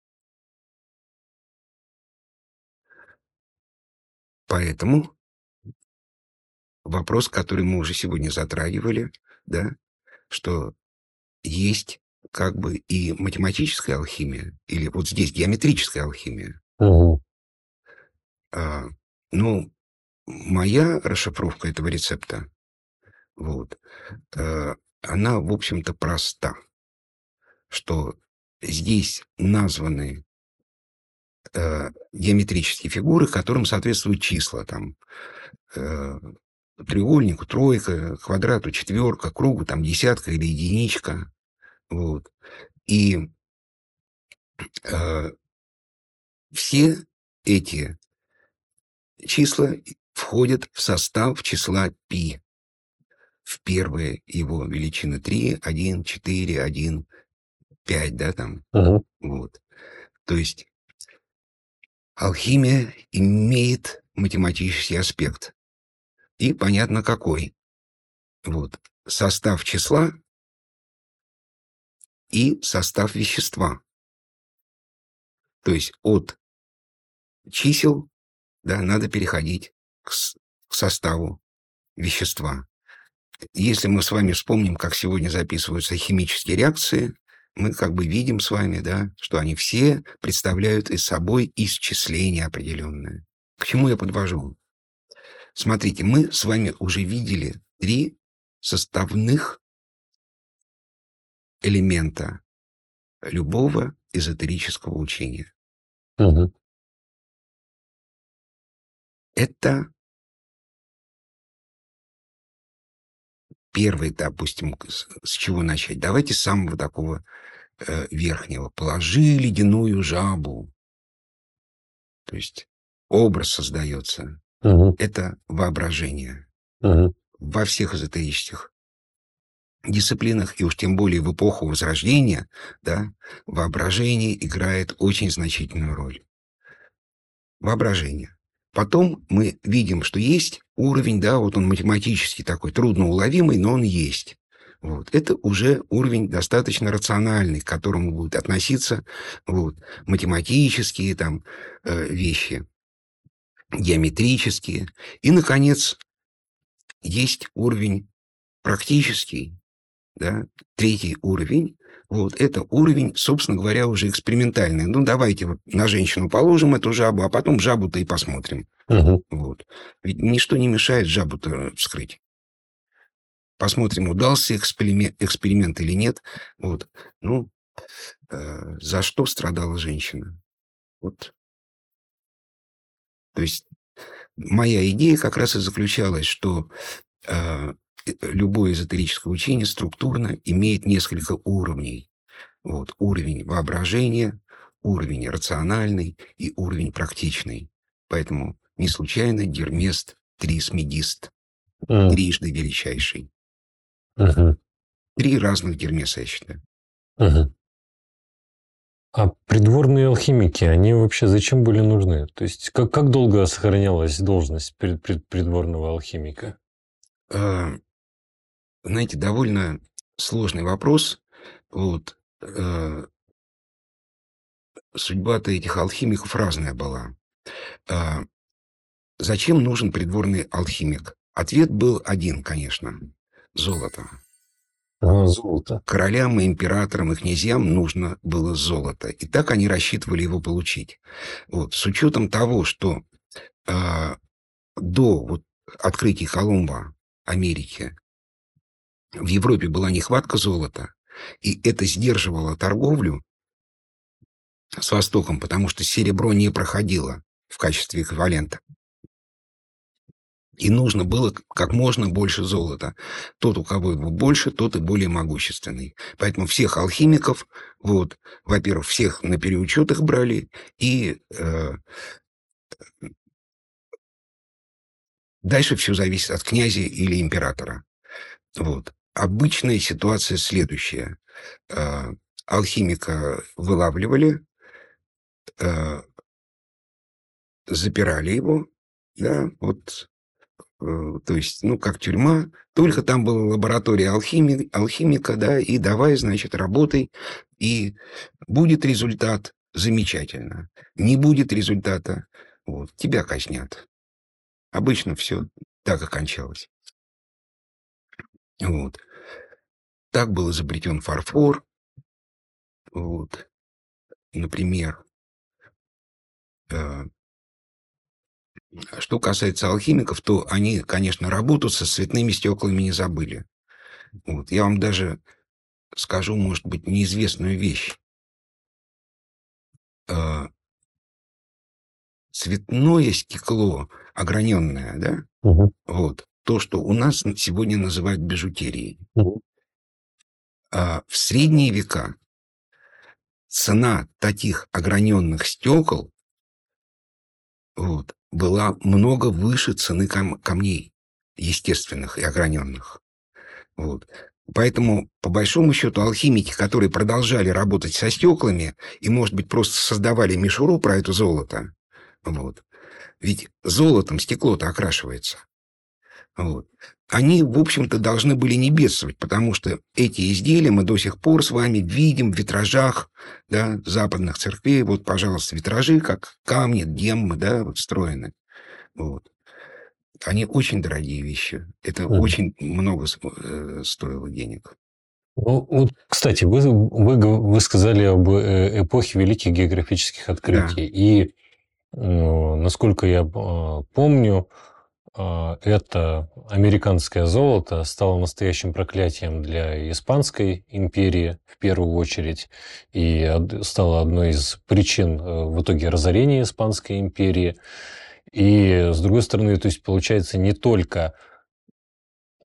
Поэтому вопрос, который мы уже сегодня затрагивали, да, что есть как бы и математическая алхимия, или вот здесь геометрическая алхимия. Угу. А, ну, моя расшифровка этого рецепта, вот, а, она, в общем-то, проста, что здесь названы а, геометрические фигуры, которым соответствуют числа, там, а, треугольнику тройка, квадрату четверка, кругу там десятка или единичка. Вот. И э, все эти числа входят в состав числа π. В первые его величины 3, 1, 4, 1, 5, да, там. Угу. Вот. То есть алхимия имеет математический аспект и понятно какой. Вот. Состав числа и состав вещества. То есть от чисел да, надо переходить к, составу вещества. Если мы с вами вспомним, как сегодня записываются химические реакции, мы как бы видим с вами, да, что они все представляют из собой исчисление определенное. К чему я подвожу? Смотрите, мы с вами уже видели три составных элемента любого эзотерического учения. Мгм. Это первый, допустим, с, с чего начать? Давайте с самого такого э, верхнего. Положи ледяную жабу. То есть образ создается. Мгм. Это воображение. Мгм. Во всех эзотерических дисциплинах, и уж тем более в эпоху Возрождения, да, воображение играет очень значительную роль. Воображение. Потом мы видим, что есть уровень, да, вот он математически такой трудноуловимый, но он есть. Вот. Это уже уровень достаточно рациональный, к которому будут относиться вот, математические там, э, вещи, геометрические. И, наконец, есть уровень практический, да, третий уровень. Вот, это уровень, собственно говоря, уже экспериментальный. Ну, давайте вот на женщину положим эту жабу, а потом жабу-то и посмотрим. Мгм. Вот. Ведь ничто не мешает жабу-то вскрыть. Посмотрим, удался эксперимент, эксперимент или нет. Вот. Ну, э, за что страдала женщина? Вот. То есть моя идея как раз и заключалась, что э, любое эзотерическое учение структурно имеет несколько уровней. Вот. Уровень воображения, уровень рациональный и уровень практичный. Поэтому не случайно Гермест трисмегист, М. трижды величайший. Мгм. Три разных Гермеса, я считаю. Мгм. А придворные алхимики, они вообще зачем были нужны? То есть как, как долго сохранялась должность пред- пред- придворного алхимика? Э, Знаете, довольно сложный вопрос. Вот. э, Судьба-то этих алхимиков разная была. Э, Зачем нужен придворный алхимик? Ответ был один, конечно. Золото. Золото. Королям и императорам и князьям нужно было золото. И так они рассчитывали его получить. Вот. С учетом того, что э, до вот, открытия Колумба Америки в Европе была нехватка золота, и это сдерживало торговлю с Востоком, потому что серебро не проходило в качестве эквивалента. И нужно было как можно больше золота. Тот, у кого его больше, тот и более могущественный. Поэтому всех алхимиков, вот, во-первых, всех на переучет их брали, и э, дальше все зависит от князя или императора. Вот. Обычная ситуация следующая. Э, алхимика вылавливали, э, запирали его, да, вот то есть, ну, как тюрьма, только там была лаборатория алхими, алхимика, да, и давай, значит, работай, и будет результат замечательно. Не будет результата, вот, тебя казнят. Обычно все так окончалось. Вот. Так был изобретен фарфор. Вот. Например, э, Что касается алхимиков, то они, конечно, работу со цветными стеклами не забыли. Вот. Я вам даже скажу, может быть, неизвестную вещь. Э, Цветное стекло, ограненное, да, Мгм. вот, то, что у нас сегодня называют бижутерией. Мгм. А в средние века цена таких ограненных стекол вот, была много выше цены кам- камней естественных и ограненных. Вот. Поэтому, по большому счету, алхимики, которые продолжали работать со стеклами и, может быть, просто создавали мишуру про это золото, вот, ведь золотом стекло-то окрашивается, вот, они, в общем-то, должны были не бедствовать, потому что эти изделия мы до сих пор с вами видим в витражах да, западных церквей. Вот, пожалуйста, витражи, как камни, деммы, да, вот встроены. Вот. Они очень дорогие вещи. Это Мгм. очень много э, стоило денег. Ну, вот, кстати, вы, вы, вы сказали об э, эпохе великих географических открытий. И, ну, насколько я э, помню, э, это американское золото стало настоящим проклятием для Испанской империи в первую очередь и стало одной из причин э, в итоге разорения Испанской империи. И с другой стороны, то есть получается не только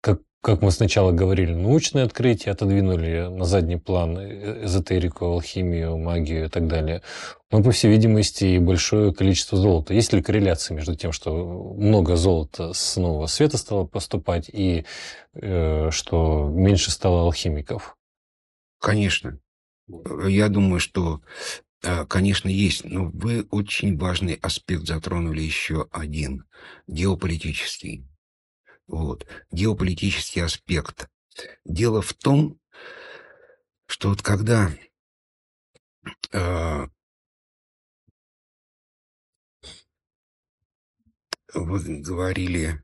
как мы сначала говорили, научные открытия отодвинули на задний план э, эзотерику, алхимию, магию и так далее. Но, по всей видимости, и большое количество золота. Есть ли корреляция между тем, что много золота с нового света стало поступать и э, что меньше стало алхимиков? Конечно. Я думаю, что, э, конечно, есть. Но вы очень важный аспект затронули еще один. Геополитический. Вот. Геополитический аспект. Дело в том, что вот когда э, вы говорили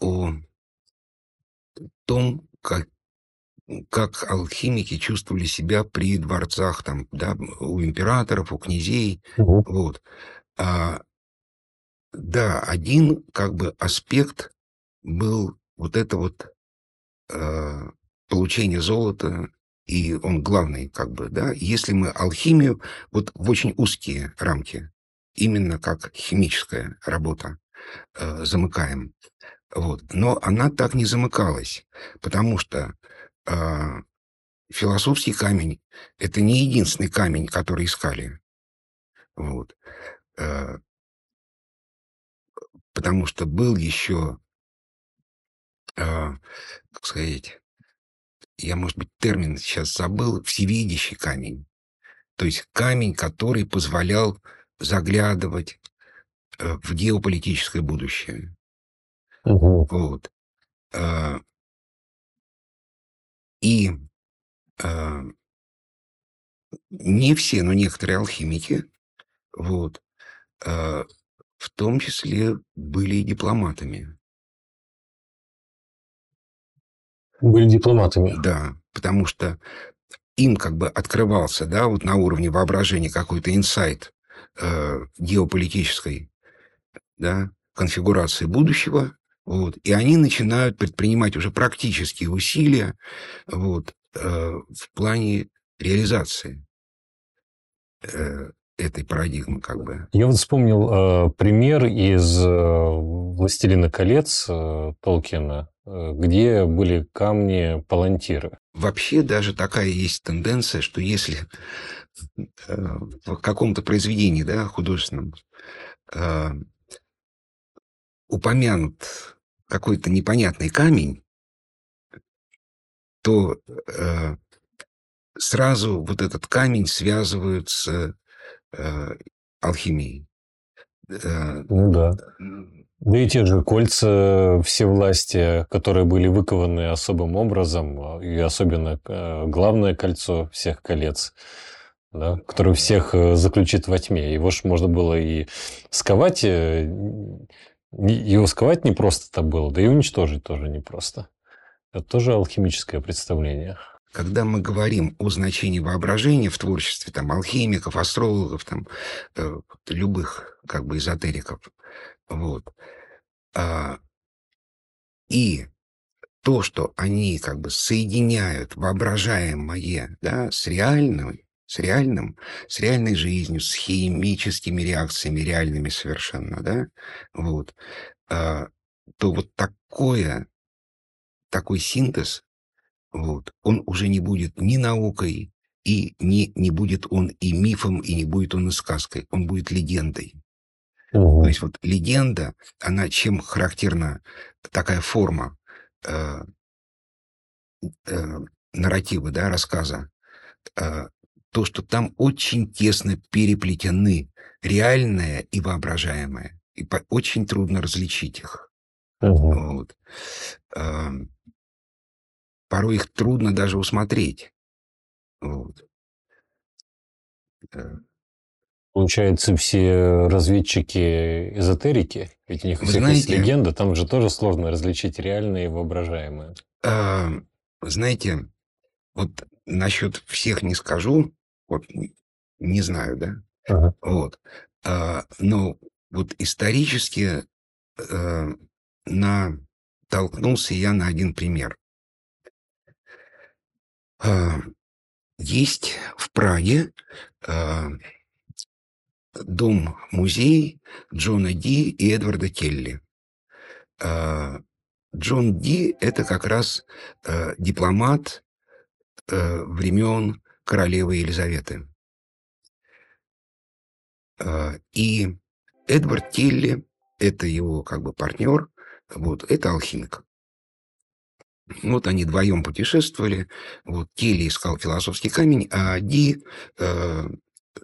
о том, как, как алхимики чувствовали себя при дворцах, там, да, у императоров, у князей. Угу. Вот. А, да, один как бы аспект был вот это вот э, получение золота, и он главный, как бы, да, если мы алхимию вот в очень узкие рамки, именно как химическая работа, э, замыкаем. Вот. Но она так не замыкалась, потому что э, философский камень – это не единственный камень, который искали. Вот. Э, потому что был еще э, как сказать, я, может быть, термин сейчас забыл, всевидящий камень. То есть камень, который позволял заглядывать э, в геополитическое будущее. Угу. Вот. Э, и э, не все, но некоторые алхимики, вот, э, в том числе были и дипломатами. Были дипломатами. Да, потому что им как бы открывался, да, вот на уровне воображения какой-то инсайт э, геополитической, да, конфигурации будущего, вот, и они начинают предпринимать уже практические усилия, вот, э, в плане реализации э, этой парадигмы, как бы. Я вот вспомнил э, пример из э, «Властелина колец» э, Толкина, Э, где были камни-палантиры. Вообще даже такая есть тенденция, что если э, в каком-то произведении да, художественном э, упомянут какой-то непонятный камень, то э, сразу вот этот камень связывают с э, алхимией. Э, ну да. Да и те же кольца все власти, которые были выкованы особым образом, и особенно э, главное кольцо всех колец, да, которое всех э, заключит во тьме. Его же можно было и сковать, э, его сковать не просто-то было, да и уничтожить тоже непросто. Это тоже алхимическое представление. Когда мы говорим о значении воображения в творчестве там, алхимиков, астрологов, там, э, любых как бы эзотериков, вот. А, и то, что они как бы соединяют воображаемое да, с реальным, с реальным, с реальной жизнью, с химическими реакциями, реальными совершенно, да, вот, а, то вот такое, такой синтез, вот, он уже не будет ни наукой, и не, не будет он и мифом, и не будет он и сказкой, он будет легендой. Угу. То есть вот легенда, она чем характерна такая форма э, э, нарратива, да, рассказа, э, то, что там очень тесно переплетены реальное и воображаемое, и по, очень трудно различить их. Угу. Вот. Э, порой их трудно даже усмотреть. Вот. Э, Получается, все разведчики эзотерики, ведь у них всех знаете, есть легенда, там же тоже сложно различить реальное и воображаемое. А, знаете, вот насчет всех не скажу, вот не знаю, да, ага. вот, а, но вот исторически э, натолкнулся я на один пример. Э, есть в Праге э, дом-музей Джона Ди и Эдварда Келли. Э, Джон Ди – это как раз дипломат времен королевы Елизаветы. И Эдвард Келли – это его как бы партнер, вот, это алхимик. Вот они вдвоем путешествовали. Вот Келли искал философский камень, а Ди э,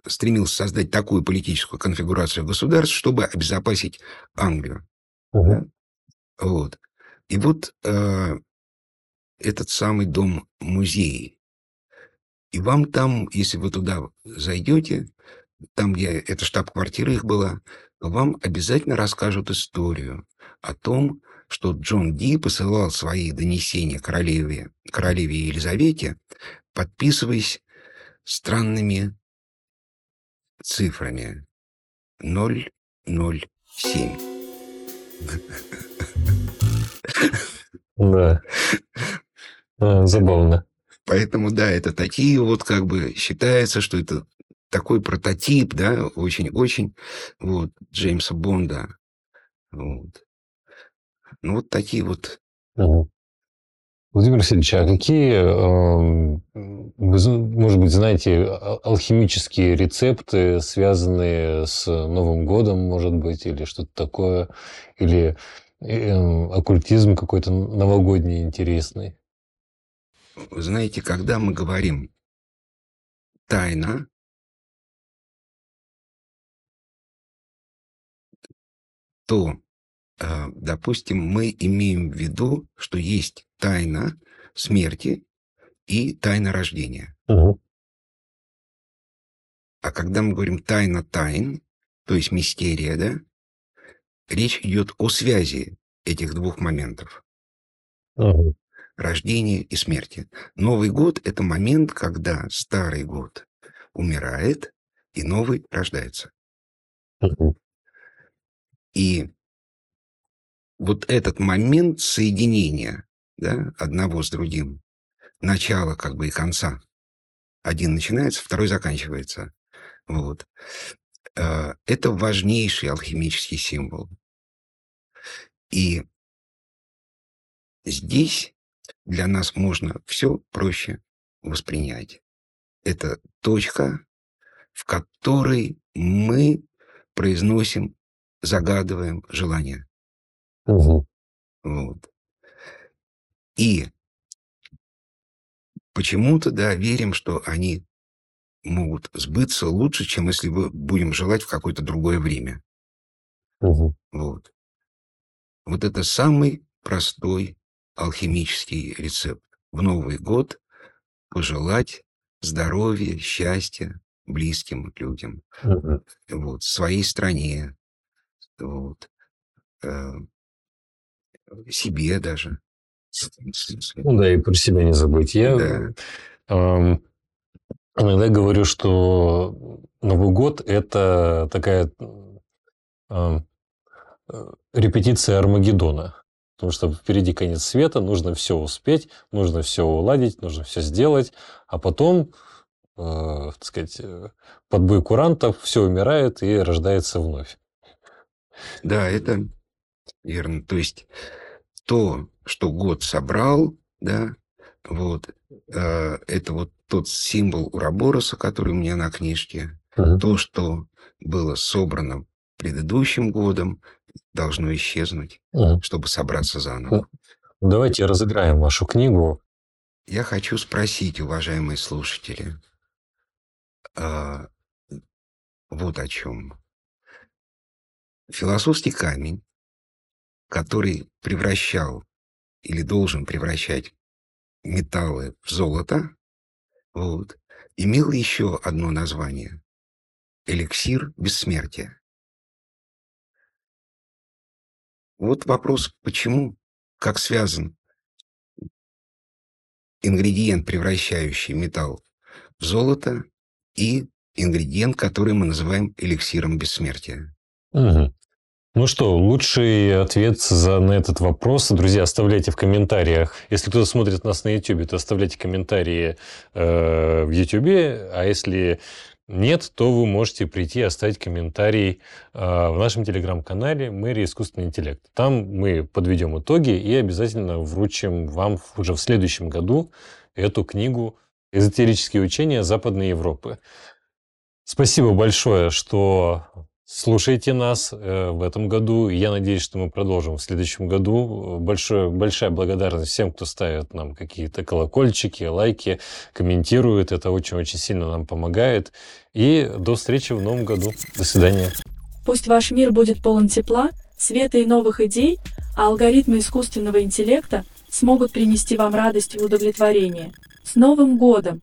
стремился создать такую политическую конфигурацию государств, чтобы обезопасить Англию. Угу. Вот. И вот э, этот самый дом-музей. И вам там, если вы туда зайдете, там, где эта штаб-квартира их была, вам обязательно расскажут историю о том, что Джон Ди посылал свои донесения королеве, королеве Елизавете, подписываясь странными цифрами 007. Да. А, забавно. Поэтому, да, это такие вот как бы считается, что это такой прототип, да, очень-очень вот Джеймса Бонда. Вот. Ну, вот такие вот. Угу. Владимир Васильевич, а какие, эм, вы, может быть, знаете, а, алхимические рецепты, связанные с Новым годом, может быть, или что-то такое, или эм, оккультизм какой-то новогодний интересный? Вы знаете, когда мы говорим тайна, то допустим, мы имеем в виду, что есть тайна смерти и тайна рождения. Угу. А когда мы говорим тайна тайн, то есть мистерия, да, речь идет о связи этих двух моментов. Угу. Рождения и смерти. Новый год – это момент, когда старый год умирает, и новый рождается. Угу. И вот этот момент соединения да, одного с другим, начала как бы и конца. Один начинается, второй заканчивается. Вот. Э, это важнейший алхимический символ. И здесь для нас можно все проще воспринять. Это точка, в которой мы произносим, загадываем желание. Угу. Вот. И почему-то, да, верим, что они могут сбыться лучше, чем если мы будем желать в какое-то другое время. Угу. Вот. Вот это самый простой алхимический рецепт. В Новый год пожелать здоровья, счастья близким людям, Угу. вот, своей стране, вот, э, себе даже. Ну да, и про себя не забыть. Я Да. эм, иногда говорю, что Новый год – это такая э, репетиция Армагеддона. Потому что впереди конец света, нужно все успеть, нужно все уладить, нужно все сделать, а потом, э, так сказать, э, под бой курантов все умирает и рождается вновь. Да, это верно. То есть то, что год собрал, да, вот, э, это вот тот символ Урабороса, который у меня на книжке, Мгм. то, что было собрано предыдущим годом, должно исчезнуть, Мгм. чтобы собраться заново. Давайте разыграем вашу книгу. Я хочу спросить, уважаемые слушатели, а, вот о чем. Философский камень, который превращал или должен превращать металлы в золото, вот, имел еще одно название – эликсир бессмертия. Вот вопрос, почему, как связан ингредиент, превращающий металл в золото, и ингредиент, который мы называем эликсиром бессмертия. Мгм. Ну что, лучший ответ за, на этот вопрос, друзья, оставляйте в комментариях. Если кто-то смотрит нас на YouTube, то оставляйте комментарии э, в YouTube, а если нет, то вы можете прийти и оставить комментарий э, в нашем телеграм-канале «Мэрия искусственный интеллект». Там мы подведем итоги и обязательно вручим вам уже в следующем году эту книгу «Эзотерические учения Западной Европы». Спасибо большое, что Слушайте нас э, в этом году. Я надеюсь, что мы продолжим в следующем году. Большое, большая благодарность всем, кто ставит нам какие-то колокольчики, лайки, комментирует. Это очень-очень сильно нам помогает. И до встречи в новом году. До свидания. Пусть ваш мир будет полон тепла, света и новых идей, а алгоритмы искусственного интеллекта смогут принести вам радость и удовлетворение. С Новым годом!